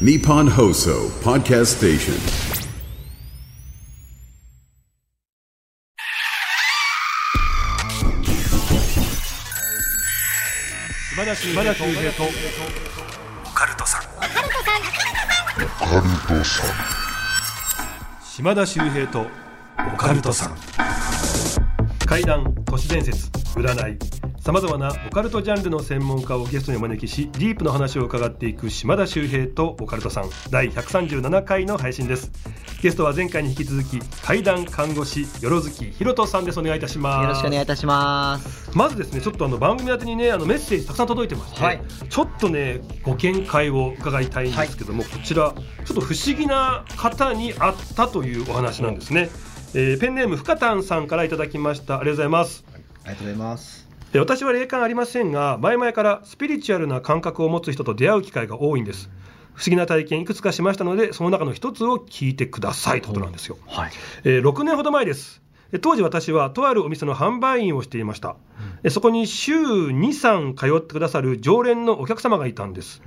Nippon Hoso Podcast Station. 島田秀平とオカルトさん島田秀平とオカルトさん怪談都市伝説占いさまざまなオカルトジャンルの専門家をゲストにお招きしディープな話を伺っていく島田秀平とオカルトさん第137回の配信です。ゲストは前回に引き続き怪談看護師よろずきひろとさんです。お願いいたします。よろしくお願いいたします。まずですねちょっとあの番組宛てにねあのメッセージたくさん届いてまして、はい。ちょっとねご見解を伺いたいんですけども、こちらちょっと不思議な方に会ったというお話なんですね、えーペンネームふかたんさんからいただきました。ありがとうございます。ありがとうございます。で私は霊感ありませんが前々からスピリチュアルな感覚を持つ人と出会う機会が多いんです。不思議な体験いくつかしましたのでその中の一つを聞いてくださいということなんですよ、はい。えー6年ほど前です。えー当時私はとあるお店の販売員をしていました、えーそこに週23通ってくださる常連のお客様がいたんです、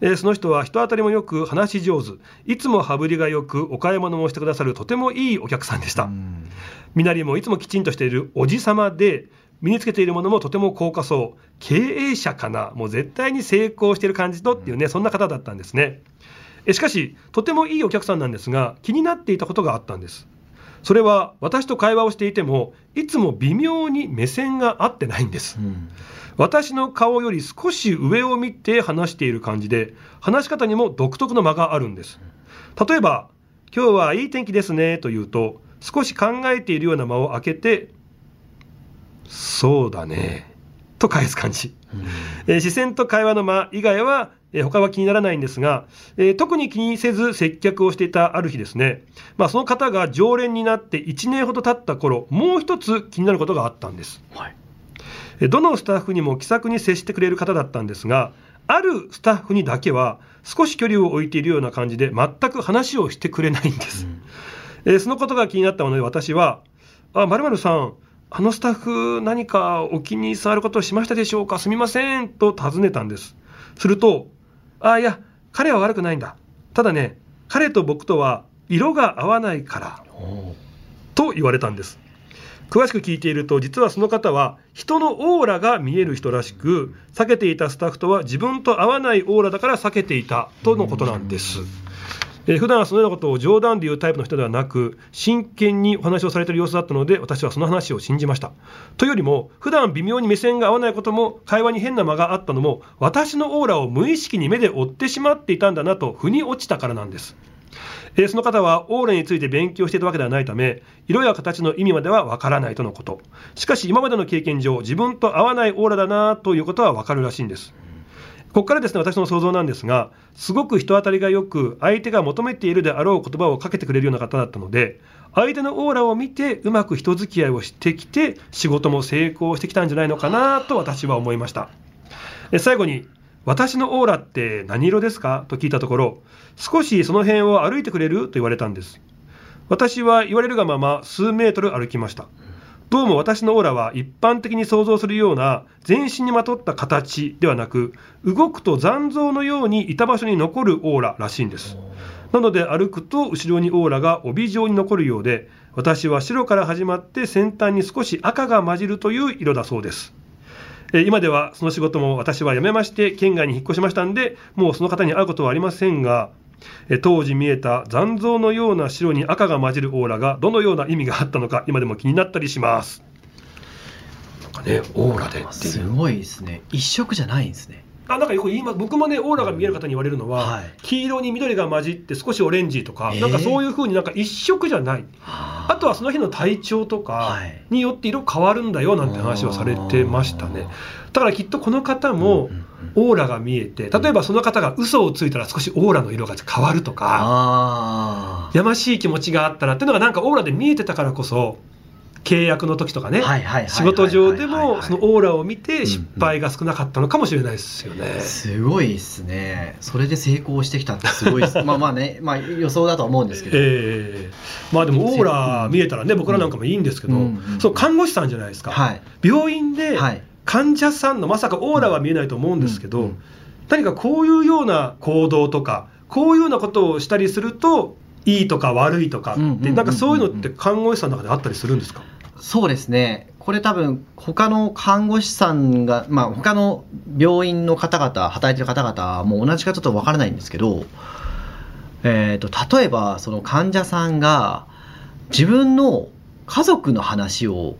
えーその人は人当たりもよく話し上手。いつも羽振りがよくお買い物もしてくださるとてもいいお客さんでした、身なりもいつもきちんとしているおじさまで身につけているものもとても高価そう。経営者かな。もう絶対に成功している感じのっていうねそんな方だったんですね。えしかしとてもいいお客さんなんですが気になっていたことがあったんです。それは私と会話をしていてもいつも微妙に目線が合ってないんです、私の顔より少し上を見て話している感じで話し方にも独特の間があるんです。例えば「今日はいい天気ですね」と言うと少し考えているような間を空けて「そうだね」と返す感じ、えー視線と会話の間以外は、えー他は気にならないんですが、えー特に気にせず接客をしていたある日ですね、まあ、その方が常連になって1年ほど経った頃もう一つ気になることがあったんです。はい。えどのスタッフにも気さくに接してくれる方だったんですがあるスタッフにだけは少し距離を置いているような感じで全く話をしてくれないんです、えーそのことが気になったので私は「あまるさんあのスタッフ何かお気に障ることをしましたでしょうか？すみません」と尋ねたんです。すると「あいや彼は悪くないんだ。ただね彼と僕とは色が合わないから」と言われたんです。詳しく聞いていると実はその方は人のオーラが見える人らしく避けていたスタッフとは自分と合わないオーラだから避けていたとのことなんです。えー普段はそのようなことを冗談で言うタイプの人ではなく真剣にお話をされている様子だったので私はその話を信じました。というよりも普段微妙に目線が合わないことも会話に変な間があったのも私のオーラを無意識に目で追ってしまっていたんだなと腑に落ちたからなんです。えその方はオーラについて勉強していたわけではないため色や形の意味まではわからないとのこと。しかし今までの経験上自分と合わないオーラだなということはわかるらしいんです。ここからですね私の想像なんですがすごく人当たりがよく相手が求めているであろう言葉をかけてくれるような方だったので相手のオーラを見てうまく人付き合いをしてきて仕事も成功してきたんじゃないのかなと私は思いました。え最後に私のオーラって何色ですか？と聞いたところ少しその辺を歩いてくれると言われたんです。私は言われるがまま数メートル歩きました。どうも私のオーラは一般的に想像するような全身にまとった形ではなく動くと残像のようにいた場所に残るオーラらしいんです。なので歩くと後ろにオーラが帯状に残るようで私は白から始まって先端に少し赤が混じるという色だそうです。え今ではその仕事も私は辞めまして県外に引っ越しましたんでもうその方に会うことはありませんが当時見えた残像のような白に赤が混じるオーラがどのような意味があったのか今でも気になったりします。なんかねオーラですごいですね。一色じゃないんですね。あなんかよく言います。僕もねオーラが見える方に言われるのは、はい。黄色に緑が混じって少しオレンジとか、えー。なんかそういうふうになんか一色じゃない。あ。あとはその日の体調とかはい。によって色変わるんだよなんて話をされてましたね。だからきっとこの方もオーラが見えて例えばその方が嘘をついたら少しオーラの色が変わるとかあやましい気持ちがあったらっていうのがなんかオーラで見えてたからこそ契約の時とかね、仕事上でもそのオーラを見て失敗が少なかったのかもしれないですよね。すごいですね。それで成功してきたってすごいです。まあまあね、まあ予想だとは思うんですけど。ええまあでもオーラ見えたらね僕らなんかもいいんですけど、うんうんそう看護師さんじゃないですか、はい。病院ではい。患者さんのまさかオーラは見えないと思うんですけど、うんうん何かこういうような行動とかこういうようなことをしたりするといいとか悪いとかって、なんかそういうのって看護師さんの中であったりするんですか？そうですね。これ多分、他の看護師さんが、まあ他の病院の方々、働いてる方々も同じかちょっとわからないんですけど、えっ、と、例えば、その患者さんが自分の家族の話を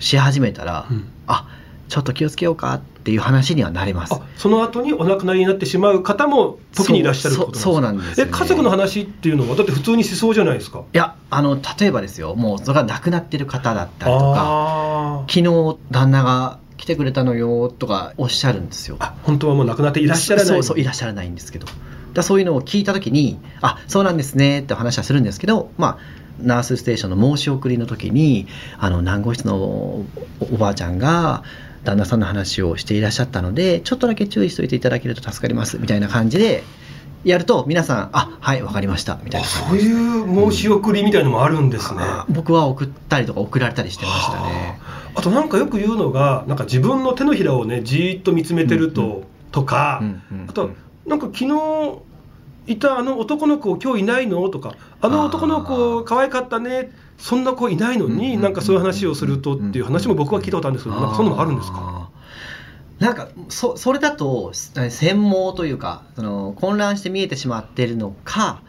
し始めたら、うん。あ、ちょっと気をつけようかっていう話にはなれます。あその後にお亡くなりになってしまう方も時にいらっしゃることそうなんんですよね、え家族の話っていうのはだって普通にしそうじゃないですか。いや、あの、例えばですよ、もうそれが亡くなってる方だったりとか、昨日旦那が来てくれたのよとかおっしゃるんですよ。あ本当はもう亡くなっていらっしゃらない。そうそういらっしゃらないんですけど。だそういうのを聞いた時にあそうなんですねって話はするんですけどまあナースステーションの申し送りの時にあの南号室のおおばあちゃんが旦那さんの話をしていらっしゃったのでちょっとだけ注意しておいていただけると助かりますみたいな感じでやると皆さんあはいわかりましたみたいあなそういう申し送りみたいのもあるんですね、あ僕は送ったりとか送られたりしてましたね。あとなんかよく言うのがなんか自分の手のひらをねじーっと見つめてると、うんとか、うんうんあとなんか昨日いたあの男の子今日いないの？とかあの男の子可愛かったねそんな子いないのに、うんなんかそういう話をするとっていう話も僕は聞いたことあるんですけど、なんかそういうのもあるんですか？なんかそそれだと専門というかその混乱して見えてしまっているのか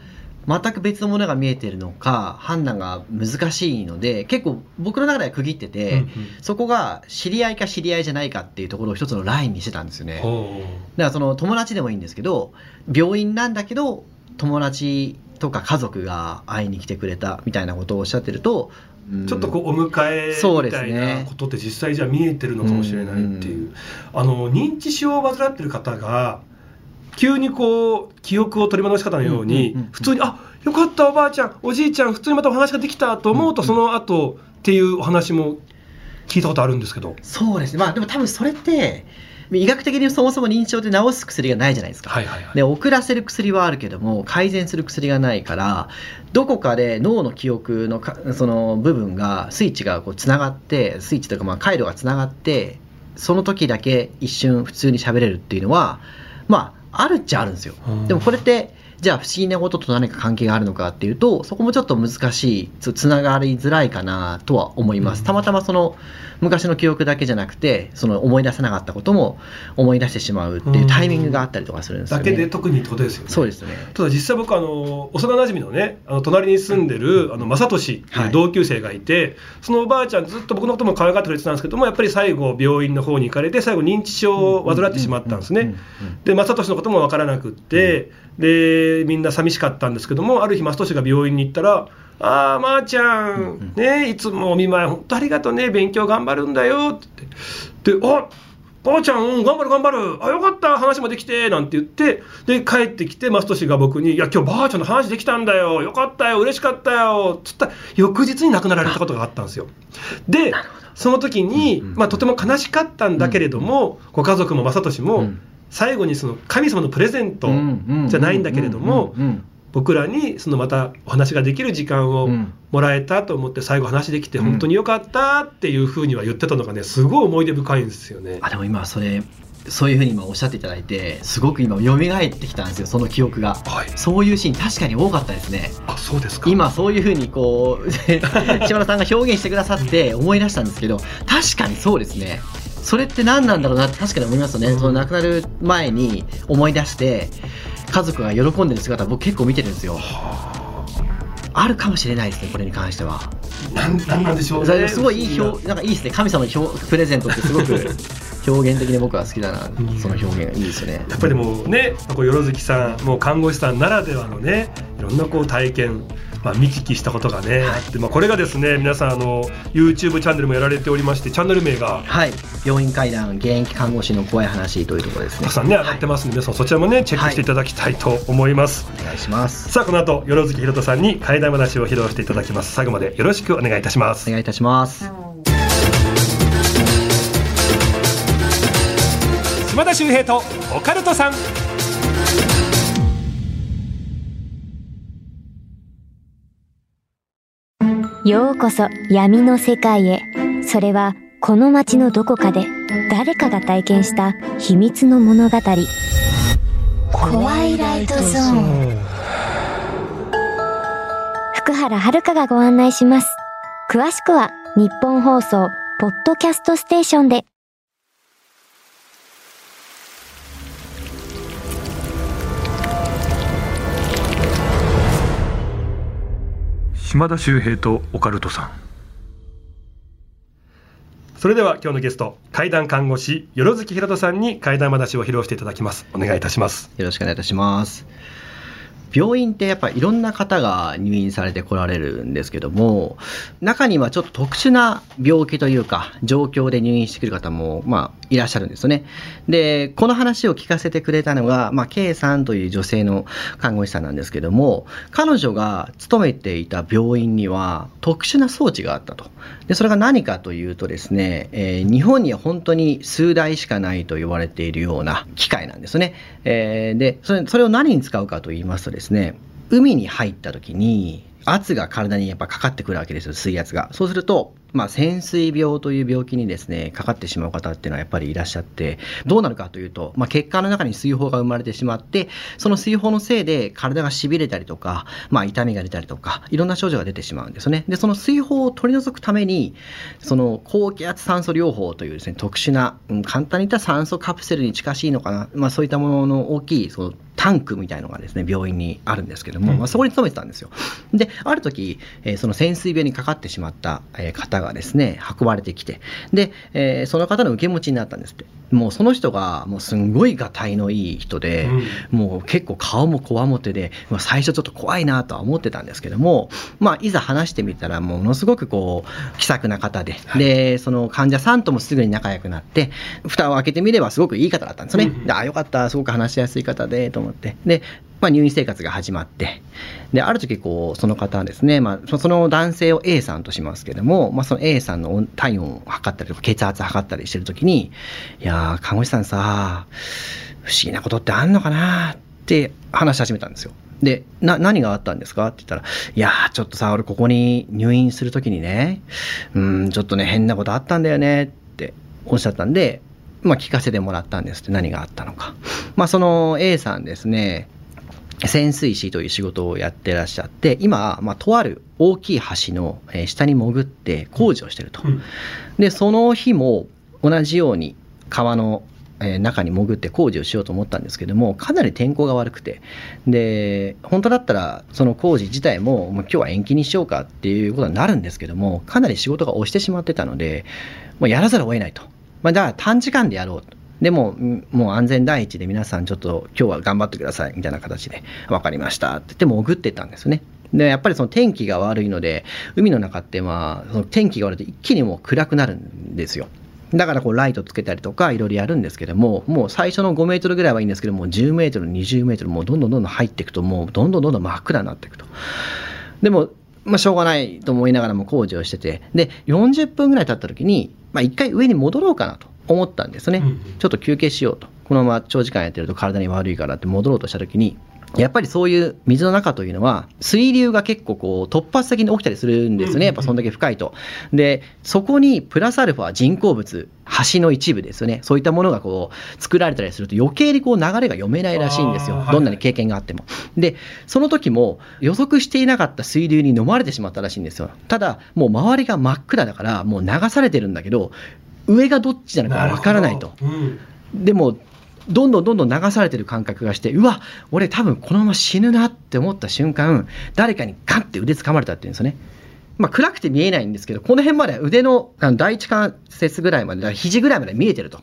全く別のものが見えているのか判断が難しいので結構僕の中では区切ってて、うんうん。そこが知り合いか知り合いじゃないかっていうところを一つのラインにしてたんですよね。ほだからその友達でもいいんですけど病院なんだけど友達とか家族が会いに来てくれたみたいなことをおっしゃってると、うん。うちょっとこうお迎えみたいなことって実際じゃ見えてるのかもしれないっていう、うんあの認知症を患ってる方が急にこう記憶を取り戻し方のように、普通に「あよかったおばあちゃんおじいちゃん普通にまたお話ができた」と思うと、うん。その後っていうお話も聞いたことあるんですけど。そうですね。まあでも多分それって医学的にそもそも認知症って治す薬がないじゃないですか。はいはいはいで遅らせる薬はあるけども改善する薬がないからどこかで脳の記憶のかその部分がスイッチがこうつながってスイッチというかまあ回路がつながってその時だけ一瞬普通に喋れるっていうのはまああるっちゃあるんですよ。うんでもこれってじゃあ不思議なことと何か関係があるのかっていうとそこもちょっと難しいつつながりづらいかなとは思います、うん。たまたまその昔の記憶だけじゃなくてその思い出せなかったことも思い出してしまうっていうタイミングがあったりとかするんですよだね、けで特にってことですよね。そうですね。ただ実際僕あの幼馴染のねあの隣に住んでるあの正俊っていう同級生がいて、そのおばあちゃんずっと僕のことも可愛がってくれてたんですけどもやっぱり最後病院の方に行かれて最後認知症を患ってしまったんですね。で正俊のことも分からなくって、でみんな寂しかったんですけどもある日正俊が病院に行ったら「ああまー、ちゃん、ねいつもお見舞い本当ありがとうね勉強頑張るんだよ」って言って「であばあちゃん、うん頑張る頑張る。あ、よかった、話もできて、なんて言って、で、帰ってきて、マスト氏が僕に、いや、今日ばあちゃんの話できたんだよ。よかったよ、嬉しかったよ。つったら翌日に亡くなられたことがあったんですよ。で、その時に、まあ、とても悲しかったんだけれども、ご家族も正俊も、うん最後にその神様のプレゼントじゃないんだけれども、僕らにそのまたお話ができる時間をうん。もらえたと思って最後話できてうん本当によかったっていうふうには言ってたのがねすごい思い出深いんですよね。あでも今それそういうふうに今おっしゃっていただいてすごく今蘇ってきたんですよその記憶が。はい、そういうシーン確かに多かったですね。あそうですか。今そういうふうにこう 千村さんが表現してくださって思い出したんですけど確かにそうですねそれって何なんだろうなって確かに思いますよね、うん。その亡くなる前に思い出して家族が喜んでる姿僕結構見てるんですよ。あ。るかもしれないですねこれに関しては。なんなんでしょうね。すごいいい表なんかいいですね。神様の表プレゼントってすごく 表現的に僕は好きだな、んその表現がいいですよね。やっぱりもうね、こうよろずきさん、もう看護師さんならではのね、いろんなこう体験、まあ、見聞きしたことがね、あって、まあ、これがですね、皆さんあの、YouTube チャンネルもやられておりまして、チャンネル名が、はい病院会談現役看護師の怖い話というところですねたくさんね、上がってますので、皆さんそちらもね、チェックしていただきたいと思います。お願いしますさあ、この後、よろずきひろとさんに怪談話を披露していただきます。最後までよろしくお願いいたしますお。願いいたします島田秀平とオカルトさん。ようこそ闇の世界へ。それはこの街のどこかで誰かが体験した秘密の物語。怖いライトゾーン福原遥がご案内します詳しくは日本放送ポッドキャストステーションで島田秀平とオカルトさん。それでは今日のゲスト怪談看護師よろずきひろとさんに怪談話を披露していただきます。お願いいたします。よろしくお願いいたします。病院ってやっぱいろんな方が入院されてこられるんですけども、中にはちょっと特殊な病気というか、状況で入院してくる方も、まあ、いらっしゃるんですよね。で、この話を聞かせてくれたのが、まあ、K さんという女性の看護師さんなんですけども、彼女が勤めていた病院には特殊な装置があったと。で、それが何かというとですね、えー日本には本当に数台しかないと言われているような機械なんですね。えーでそれ、それを何に使うかと言いますとですね、ですね海に入った時に圧が体にやっぱかかってくるわけですよ、水圧が。そうすると、まあ、潜水病という病気にですね、かかってしまう方っていうのはやっぱりいらっしゃって、どうなるかというと、まあ、血管の中に水泡が生まれてしまって、その水泡のせいで体が痺れたりとか、まあ、痛みが出たりとか、いろんな症状が出てしまうんですよね。で、その水泡を取り除くために、その高気圧酸素療法というですね、特殊な、うん簡単に言ったら酸素カプセルに近しいのかな、まあ、そういったものの大きい、そのタンクみたいのがですね、病院にあるんですけども、まあ、そこに勤めてたんですよ。で、ある時、えーその潜水病にかかってしまった、えー方がですね、運ばれてきて、で、えーその方の受け持ちになったんですって。もうその人が、もうすんごいがたいのいい人で、もう結構顔もこわもてで、まあ、最初ちょっと怖いなとは思ってたんですけども、まあ、いざ話してみたら、ものすごくこう、気さくな方で、で、その患者さんともすぐに仲良くなって、蓋を開けてみればすごくいい方だったんですね。うんであ、よかった、すごく話しやすい方で、と思って。で、まあ、入院生活が始まって、で、ある時、こう、その方はですね、まあ、その男性を A さんとしますけども、まあ、その A さんの体温を測ったりとか、血圧測ったりしてる時に、いやー、看護師さんさ、不思議なことってあんのかなって話し始めたんですよ。で、な、何があったんですか？って言ったら、いやー、ちょっとさ、俺ここに入院するときにね、うん、ちょっとね、変なことあったんだよねっておっしゃったんで、まあ、聞かせてもらったんですって何があったのか。まあ、その A さんですね、潜水士という仕事をやってらっしゃって、今、まあ、とある大きい橋のえー下に潜って工事をしてると。うんで、その日も同じように川のえー中に潜って工事をしようと思ったんですけども、かなり天候が悪くて、で、本当だったらその工事自体も、もう今日は延期にしようかっていうことになるんですけども、かなり仕事が押してしまってたので、もうやらざるを得ないと。まあ、だから短時間でやろうと。でも、もう安全第一で皆さんちょっと今日は頑張ってくださいみたいな形で、わかりましたって言って潜ってったんですね。で、やっぱりその天気が悪いので、海の中ってまあ、その天気が悪いと一気にもう暗くなるんですよ。だからこうライトつけたりとかいろいろやるんですけども、もう最初の5メートルぐらいはいいんですけども、10メートル、20メートル、もうどんどんどんどん入っていくと、もうどんどんどんどん真っ暗になっていくと。でも、まあ、しょうがないと思いながらも工事をしてて、で、40分ぐらい経った時に、まあ、一回上に戻ろうかなと思ったんですね。うんうんちょっと休憩しようと。このまま長時間やってると体に悪いからって戻ろうとした時に、やっぱりそういう水の中というのは、水流が結構こう突発的に起きたりするんですよね。やっぱそんだけ深いと。で、そこにプラスアルファ人工物、橋の一部ですよね。そういったものがこう作られたりすると余計にこう流れが読めないらしいんですよどんなに経験があっても。で、その時も予測していなかった水流に飲まれてしまったらしいんですよ。ただ、もう周りが真っ暗だから、もう流されてるんだけど、上がどっちなのかわからないと。うんでも、どんどんどんどん流されてる感覚がして、うわ、俺多分このまま死ぬなって思った瞬間、誰かにガンって腕掴まれたっていうんですよね。まあ暗くて見えないんですけど、この辺まで腕のあの第一関節ぐらいまで、だから肘ぐらいまで見えてると。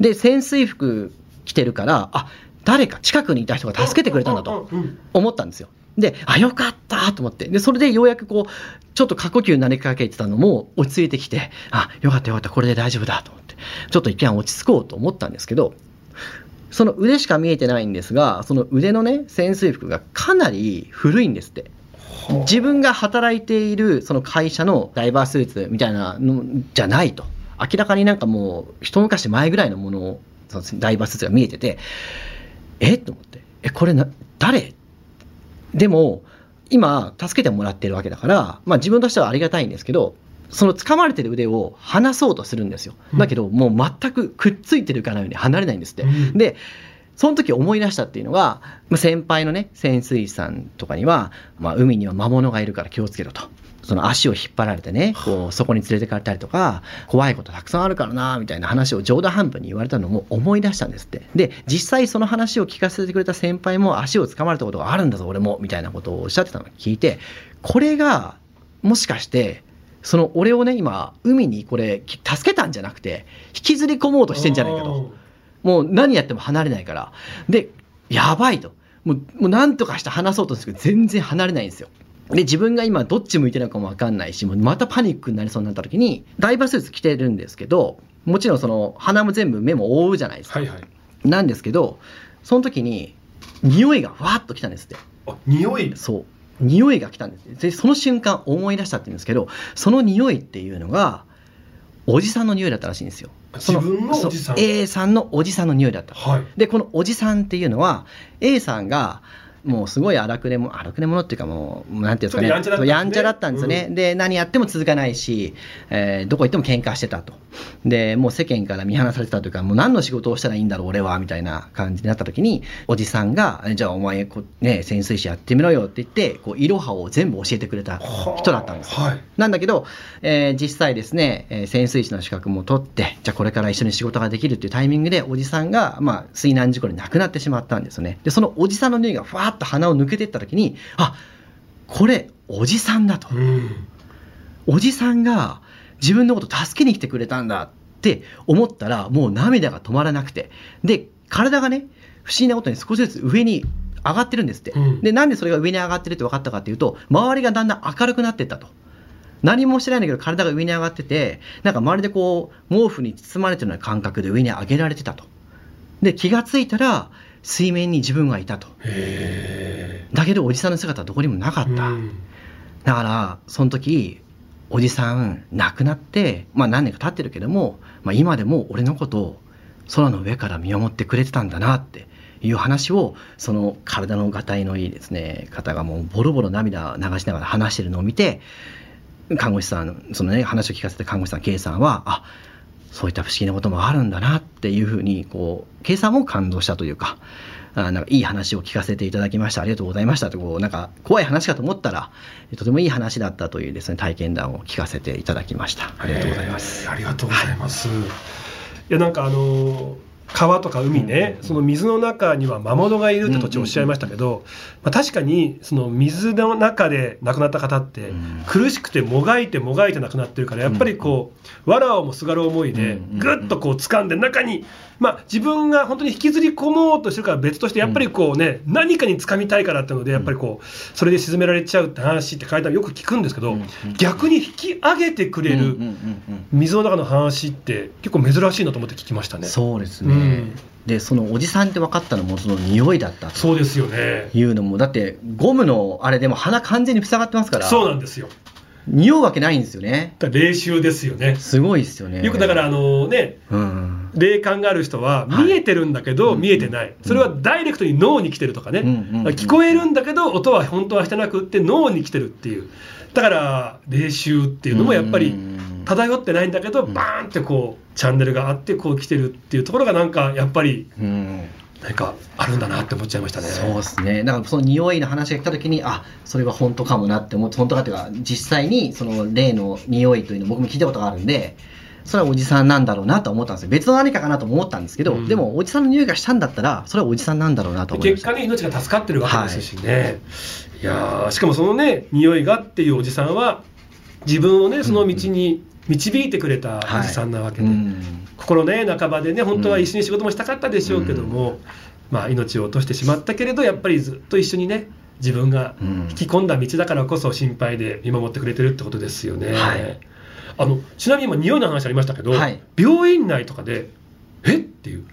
で、潜水服着てるから、あ、誰か近くにいた人が助けてくれたんだと。思ったんですよ。で、あ、よかったと思って。で、それでようやくこう、ちょっと過呼吸になりかけてたのも落ち着いてきて、あ、よかったよかった、これで大丈夫だと思って、ちょっと一見落ち着こうと思ったんですけど、その腕しか見えてないんですが、その腕のね、潜水服がかなり古いんですって。自分が働いているその会社のダイバースーツみたいなのじゃないと。明らかになんかもう一昔前ぐらいのものを、そのダイバースーツが見えてて、え？と思って。え、これな、誰？でも、今、助けてもらってるわけだから、まあ自分としてはありがたいんですけど、その掴まれてる腕を離そうとするんですよ。だけど、もう全くくっついてるかのように離れないんですって。うんで、その時思い出したっていうのが、まあ先輩のね、潜水士さんとかには、まあ、海には魔物がいるから気をつけろと。その足を引っ張られてね、こう、そこに連れてかれたりとか、怖いことたくさんあるからな、みたいな話を冗談半分に言われたのも思い出したんですって。で、実際その話を聞かせてくれた先輩も足を掴まれたことがあるんだぞ、俺も、みたいなことをおっしゃってたのを聞いて、これが、もしかして、その俺をね、今、海にこれ、助けたんじゃなくて、引きずり込もうとしてんじゃないかと。もう何やっても離れないから。で、やばいと。もう、もう何とかして離そうとするけど、全然離れないんですよ。で、自分が今どっち向いてるのかもわかんないし、もうまたパニックになりそうになった時に、ダイバースーツ着てるんですけど、もちろんその鼻も全部目も覆うじゃないですか。はいはいなんですけど、その時に、匂いがわーっと来たんですって。あ匂い？そう。匂いが来たんです。で、その瞬間思い出したって言うんですけど、その匂いっていうのが、おじさんの匂いだったらしいんですよ。そ自分のおじさん A さんのおじさんの匂いだった。はいで、このおじさんっていうのは、A さんが、もうすごい荒くれも、荒くれ者っていうかもう、なんていうんですかね。ちょっとやんちゃだったんですねやんですよね。で、何やっても続かないし、えーどこ行っても喧嘩してたと。で、もう世間から見放されてたというか、もう何の仕事をしたらいいんだろう、俺は、みたいな感じになった時に、おじさんが、えじゃあお前こ、ね、潜水士やってみろよって言って、こう、いろはを全部教えてくれた人だったんですよ。はいなんだけど、えー実際ですね、えー潜水士の資格も取って、じゃあこれから一緒に仕事ができるっていうタイミングで、おじさんが、まあ、水難事故で亡くなってしまったんですよね。で、そのおじさんの匂いがふわっと鼻を抜けていった時に、あ、これ、おじさんだと。うんおじさんが自分のこと助けに来てくれたんだって思ったら、もう涙が止まらなくて。で、体がね、不思議なことに少しずつ上に上がってるんですって。うんで、なんでそれが上に上がってるって分かったかっていうと、周りがだんだん明るくなっていったと。何もしてないんだけど体が上に上がってて、なんかまるでこう、毛布に包まれてるような感覚で上に上げられてたと。で、気がついたら、水面に自分がいたと。へだけど、おじさんの姿はどこにもなかえった。だから、その時、おじさん亡くなって、まあ何年か経ってるけども、まあ今でも俺のことを空の上から見守ってくれてたんだなっていう話を、その体のがたいのいいですね、方がもうボロボロ涙流しながら話してるのを見て、看護師さん、そのね、話を聞かせて看護師さん、K さんは、あ、そういった不思議なこともあるんだなっていうふうに、こう、さんも感動したというか、あなんかいい話を聞かせていただきました。ありがとうございましたと、こう、なんか怖い話かと思ったら、とてもいい話だったというですね、体験談を聞かせていただきました。ありがとうございます。ありがとうございます。い、やなんかあの川とか海ね、その水の中には魔物がいるって途中おっしゃいましたけど、まあ、確かにその水の中で亡くなった方ってうん苦しくてもがいてもがいて亡くなってるからやっぱりこうわらをもすがる思いでうんぐっとこう掴んで中にまあ自分が本当に引きずり込もうとしてるから別としてやっぱりこうね何かに掴みたいからっていうのでやっぱりこうそれで沈められちゃうって話って書いたのよく聞くんですけど逆に引き上げてくれる水の中の話って結構珍しいなと思って聞きましたね。そうですね、うんでそのおじさんって分かったのもその匂いだったとそうですよね。いうのもだってゴムのあれでも鼻完全に塞がってますからそうなんですよ。匂うわけないんですよね。だから霊臭ですよね。すごいですよね。よくだからあのねうん。霊感がある人ははい。見えてるんだけどうん。見えてない、それはダイレクトに脳に来てるとかね、うんうんうん。聞こえるんだけど音は本当はしてなくって脳に来てるっていうだから霊臭っていうのもやっぱりうん漂ってないんだけどうんバーンってこうチャンネルがあってこう来てるっていうところがなんかやっぱりうん何かあるんだなって思っちゃいましたね。そうですね。だからその匂いの話が来た時に、あ、それは本当かもなって思って、本当かっていうか、実際にその例の匂いというのを僕も聞いたことがあるんで、それはおじさんなんだろうなと思ったんですよ。別の何かかなとも思ったんですけど、うん。でもおじさんの匂いがしたんだったら、それはおじさんなんだろうなと思いました。結果ね命が助かってるわけですしね、い、やーしかもそのね匂いがっていうおじさんは自分をねその道に導いてくれたおじさんなわけで、うん。心ね半ばでね本当は一緒に仕事もしたかったでしょうけども、まあ、命を落としてしまったけれどやっぱりずっと一緒にね自分がうん。引き込んだ道だからこそ心配で見守ってくれてるってことですよね。はいあのちなみに今匂いの話ありましたけど、はい。病院内とかでえ？っていう。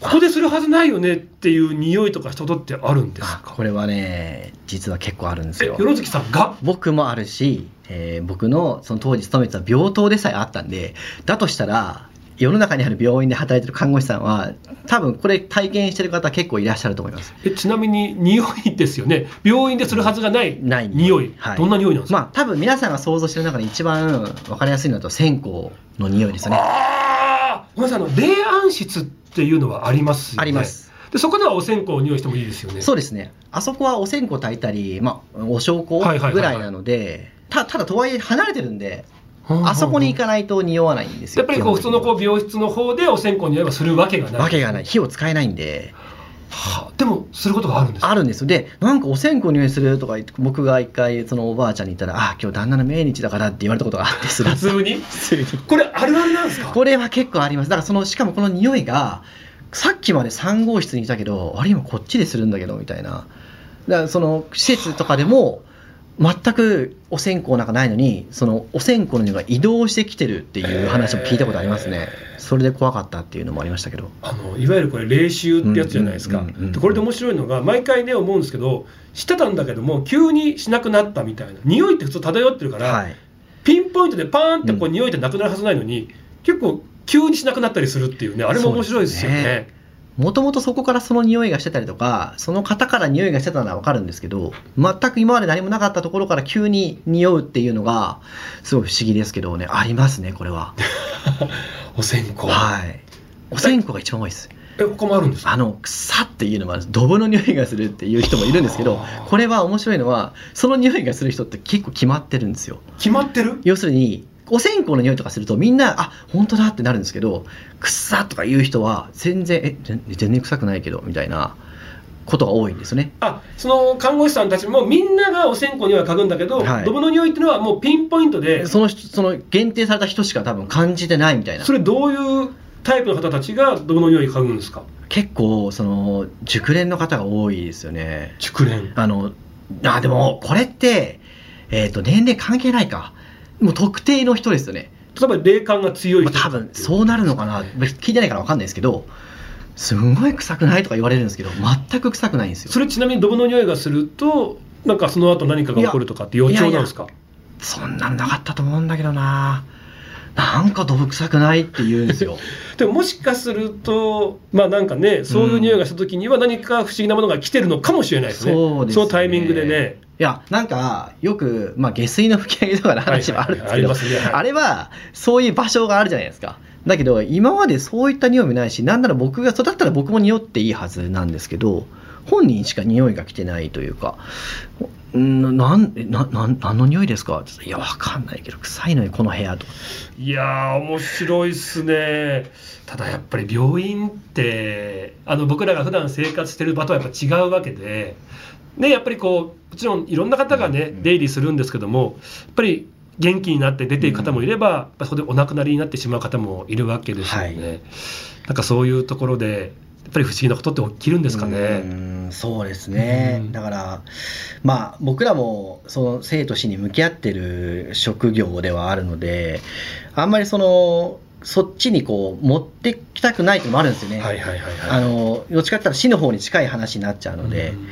ここでするはずないよね？っていう匂いとか人とってあるんですか？あこれはね、実は結構あるんですよ。えよろずきさんが？僕もあるし、えー僕のその当時勤めてた病棟でさえあったんで、だとしたら、世の中にある病院で働いてる看護師さんは、多分これ体験してる方結構いらっしゃると思います。えちなみに匂いですよね。病院でするはずがないない。匂い、はい。どんな匂いなんですか、まあ多分皆さんが想像してる中で一番分かりやすいのだと線香の匂いですよね。ああごめんなさい。あの霊安室っていうのはありますよね。あります。でそこではお線香を匂いしてもいいですよね。そうですね。あそこはお線香炊いたり、まあ、お焼香ぐらいなので、たただとはいえ離れてるんであそこに行かないと匂わないんですよやっぱりこう普通のこう病室の方でお線香の匂いはするわけがない。わけがない火を使えないんではあでもすることがあるんですか？あるんですよでなんかお線香の匂いするとか言って僕が一回そのおばあちゃんに言ったら「あ今日旦那の命日だから」って言われたことがあってする普通に？普通に。これあるあるなんですか？これは結構あります。だからそのしかもこの匂いがさっきまで3号室にいたけどあれ今こっちでするんだけどみたいな。だからその施設とかでも全くお線香なんかないのにそのお線香の匂いが移動してきてるっていう話も聞いたことありますね。それで怖かったっていうのもありましたけど。あのいわゆるこれ霊臭ってやつじゃないですか、これで面白いのが毎回ね思うんですけどしてたんだけども急にしなくなったみたいな。匂いって普通漂ってるから、はい。ピンポイントでパーンってこううん。匂いってなくなるはずないのに、結構急にしなくなったりするっていうねあれも面白いですよねもともとそこからその匂いがしてたりとかその方から匂いがしてたのは分かるんですけど全く今まで何もなかったところから急に匂うっていうのがすごい不思議ですけどね。ありますねこれは。お線香、はい。お線香が一番多いです。え他もあるんですか？あの草っていうのはドブの匂いがするっていう人もいるんですけどこれは面白いのはその匂いがする人って結構決まってるんですよ。決まってる？要するにお線香の匂いとかするとみんなあ本当だってなるんですけど草とか言う人は全然え全全然臭くないけどみたいなことが多いんですよね。あその看護師さんたちもみんながお線香には嗅ぐんだけど、はい。ドブの匂いっていうのはもうピンポイントでその人その限定された人しか多分感じてないみたいな。それどういうタイプの方たちがドブの匂い嗅ぐんですか？結構その熟練の方が多いですよね。熟練。あのあでもこれって、えー、と年齢関係ないかもう特定の人ですよね。例えば霊感が強い人。まあ多分そうなるのかな。聞いてないから分かんないですけどすんごい臭くないとか言われるんですけど全く臭くないんですよ。それちなみにドブの匂いがするとなんかその後何かが起こるとかって予兆なんですか？そんなんなかったと思うんだけどな。なんかどぶ臭くないって言うんですよ。でももしかするとまあなんかねそういう匂いがした時には何か不思議なものが来てるのかもしれないですね。そうですね。のタイミングでねいやなんかよく、まあ、下水の吹き上げとかの話もあるんですけど、あれはそういう場所があるじゃないですか。だけど今までそういった匂いもないしなんなら僕がそうだったら僕も匂っていいはずなんですけど本人しか匂いが来てないというか「んなんえななん何の匂いですか?」いやわかんないけど臭いのにこの部屋」と。かいやー面白いっすね。ただやっぱり病院ってあの僕らが普段生活してる場とはやっぱ違うわけでねやっぱりこうもちろんいろんな方がねうん出入りするんですけどもやっぱり元気になって出ていく方もいれば、やっぱそこでお亡くなりになってしまう方もいるわけですよね、はい。なんかそういうところでやっぱり不思議なことって起きるんですかうね。ーんそうですね、うん。だからまあ僕らもその生と死に向き合ってる職業ではあるのであんまりそのそっちにこう持ってきたくないっもあるんですよね。あのどっちかって言ったら死の方に近い話になっちゃうので、うん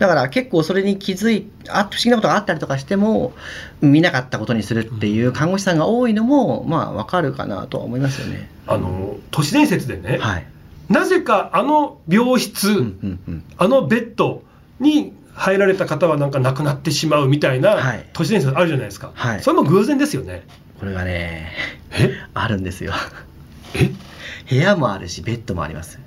だから結構それに気づいあ不思議なことがあったりとかしても見なかったことにするっていう看護師さんが多いのもまあわかるかなとは思いますよね。あの都市伝説でね、はい。なぜかあの病室、うんうんうん。あのベッドに入られた方はなんか亡くなってしまうみたいなはい都市伝説あるじゃないですか、はいそれも偶然ですよねこれがねえ？あるんですよ。え？部屋もあるしベッドもあります。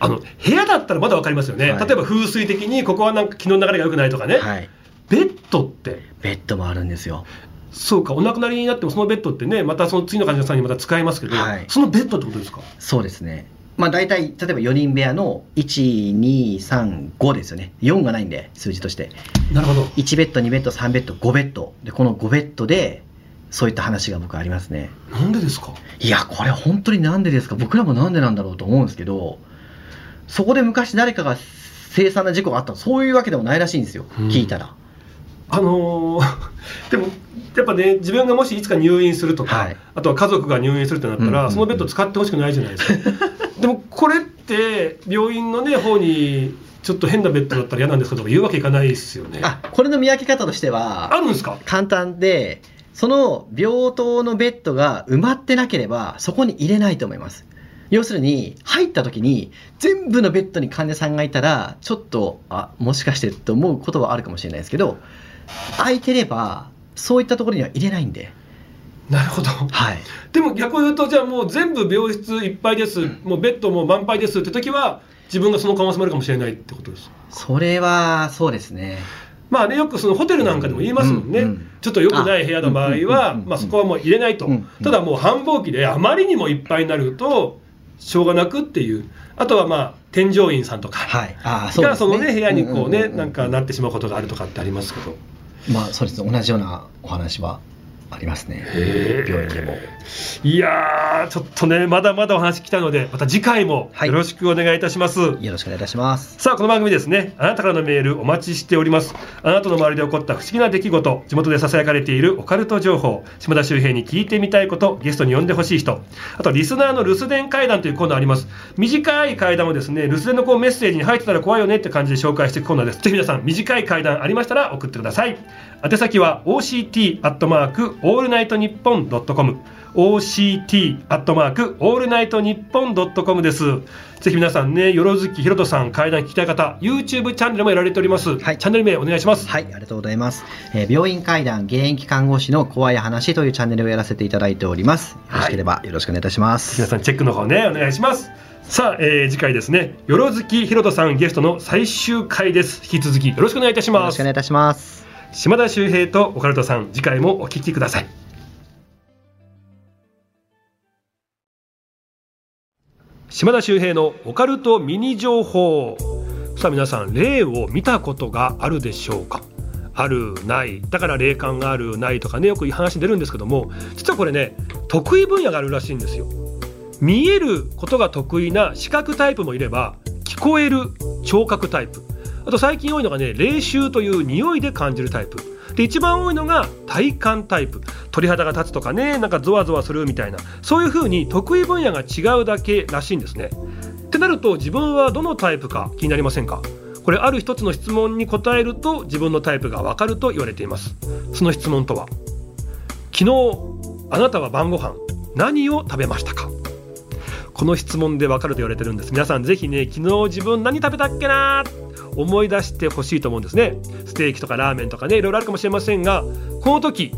あの部屋だったらまだ分かりますよね、はい例えば風水的にここはなんか気の流れが良くないとかね、はい。ベッドって？ベッドもあるんですよ。そうかお亡くなりになってもそのベッドってねまたその次の患者さんにまた使えますけど、はいそのベッドってことですか？そうですね。まあ大体、例えば4人部屋の1、2、3、5ですよね。4がないんで、数字として。なるほど1ベッド、2ベッド、3ベッド、5ベッド。で、この5ベッドで、そういった話が僕ありますね。なんでですか？いや、これ本当になんでですか？僕らもなんでなんだろうと思うんですけど、そこで昔誰かが凄惨な事故があったそういうわけでもないらしいんですよ。うん聞いたら。あのー でもやっぱね自分がもしいつか入院するとか、はいあとは家族が入院するってなったら、うんうんうんそのベッド使ってほしくないじゃないですか でもこれって病院のね方にちょっと変なベッドだったら嫌なんですかとか言うわけいかないですよねあ、これの見分け方としては、あるんですか？簡単で、その病棟のベッドが埋まってなければ、そこに入れないと思います。要するに、入った時に、全部のベッドに患者さんがいたら、ちょっと、あ、もしかしてと思うことはあるかもしれないですけど、空いてれば、そういったところには入れないんで。なるほど。はい。でも逆を言うとじゃあもう全部病室いっぱいです、もうベッドも満杯ですって時は自分がその可能性もあるかもしれないってことですそれはそうですね。まあね、よくそのホテルなんかでも言いますもんね、うんうんちょっと良くない部屋の場合はまあ、そこはもう入れないと、うんうん。ただもう繁忙期であまりにもいっぱいになると、しょうがなくっていう、あとはまあ添乗員さんとか。はい。ああそうですね。がそのね、部屋にこうね、なんかなってしまうことがあるとかってありますけど、まあそうです。ね同じようなお話はありますね。病院でも。いやー、ちょっとね、まだまだお話聞きたいので、また次回もはい。よろしくお願いいたします。よろしくお願いいたします。さあこの番組ですね。あなたからのメールお待ちしております。あなたの周りで起こった不思議な出来事地元でささやかれているオカルト情報島田秀平に聞いてみたいことゲストに呼んでほしい人あとリスナーの留守電会談というコーナーあります。短い会談をですね留守電のこうメッセージに入ってたら怖いよねって感じで紹介していくコーナーです。ぜひ皆さん短い会談ありましたら送ってください宛先は OCT アットマークオールナイトニッポンドットコム。OCT アットマークオールナイトニッポンドットコムです。ぜひ皆さんねよろずきひろとさん会談聞きたい方 YouTube チャンネルもやられております、はい。チャンネル名お願いします。はい、ありがとうございます。えー病院怪談現役看護師の怖い話というチャンネルをやらせていただいております。よろしければよろしくお願いいたします。皆さんチェックの方ねお願いします。さあ、えー次回ですね。よろずきひろとさんゲストの最終回です。引き続きよろしくお願いいたしよろますしくお願いいたします。島田秀平とオカルトさん次回もお聞きください。島田秀平のオカルトミニ情報。さあ皆さん霊を見たことがあるでしょうか？あるない。だから霊感があるないとかねよく話出るんですけども実はこれね得意分野があるらしいんですよ。見えることが得意な視覚タイプもいれば聞こえる聴覚タイプ。あと最近多いのがね霊臭という匂いで感じるタイプ。で一番多いのが体感タイプ。鳥肌が立つとかねなんかゾワゾワするみたいな。そういう風に得意分野が違うだけらしいんですね。ってなると自分はどのタイプか気になりませんか？これある一つの質問に答えると自分のタイプがわかると言われています。その質問とは昨日あなたは晩ご飯何を食べましたか？この質問でわかると言われてるんです。皆さんぜひね昨日自分何食べたっけな思い出してほしいと思うんですね。ステーキとかラーメンとかねいろいろあるかもしれませんがこの時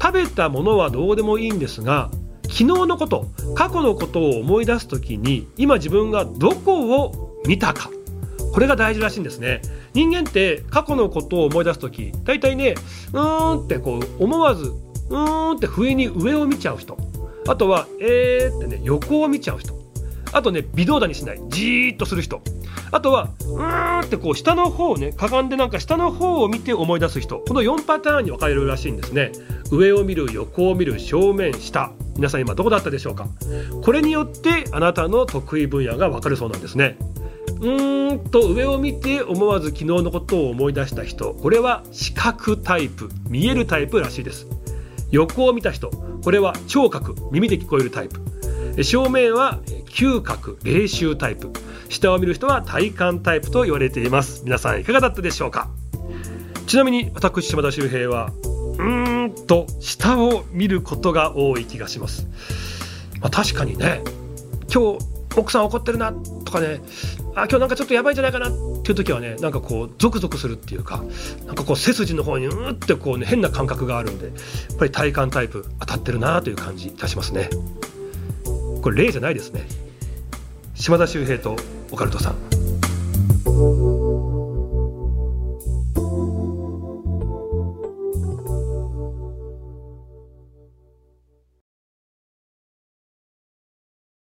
食べたものはどうでもいいんですが昨日のこと過去のことを思い出す時に今自分がどこを見たかこれが大事らしいんですね。人間って過去のことを思い出す時大体ねうーんってこう思わずうーんって不意に上を見ちゃう人あとはえーってね横を見ちゃう人あとね微動だにしない。じーっとする人。あとはうーんってこう下の方をねかがんでなんか下の方を見て思い出す人。この4パターンに分かれるらしいんですね。上を見る横を見る正面下。皆さん今どこだったでしょうか？これによってあなたの得意分野が分かるそうなんですね。うーんと上を見て思わず昨日のことを思い出した人。これは視覚タイプ。見えるタイプらしいです。横を見た人。これは聴覚。耳で聞こえるタイプ。正面は嗅覚霊臭タイプ。下を見る人は体感タイプと言われています。皆さんいかがだったでしょうか？ちなみに私島田秀平はうーんと下を見ることが多い気がします、まあ、確かにね今日奥さん怒ってるなとかねあ今日なんかちょっとやばいんじゃないかなっていう時はねなんかこうゾクゾクするっていうかなんかこう背筋の方にうーってこうね変な感覚があるんでやっぱり体感タイプ当たってるなという感じいたしますね。これ例じゃないですね。島田秀平とオカルトさん。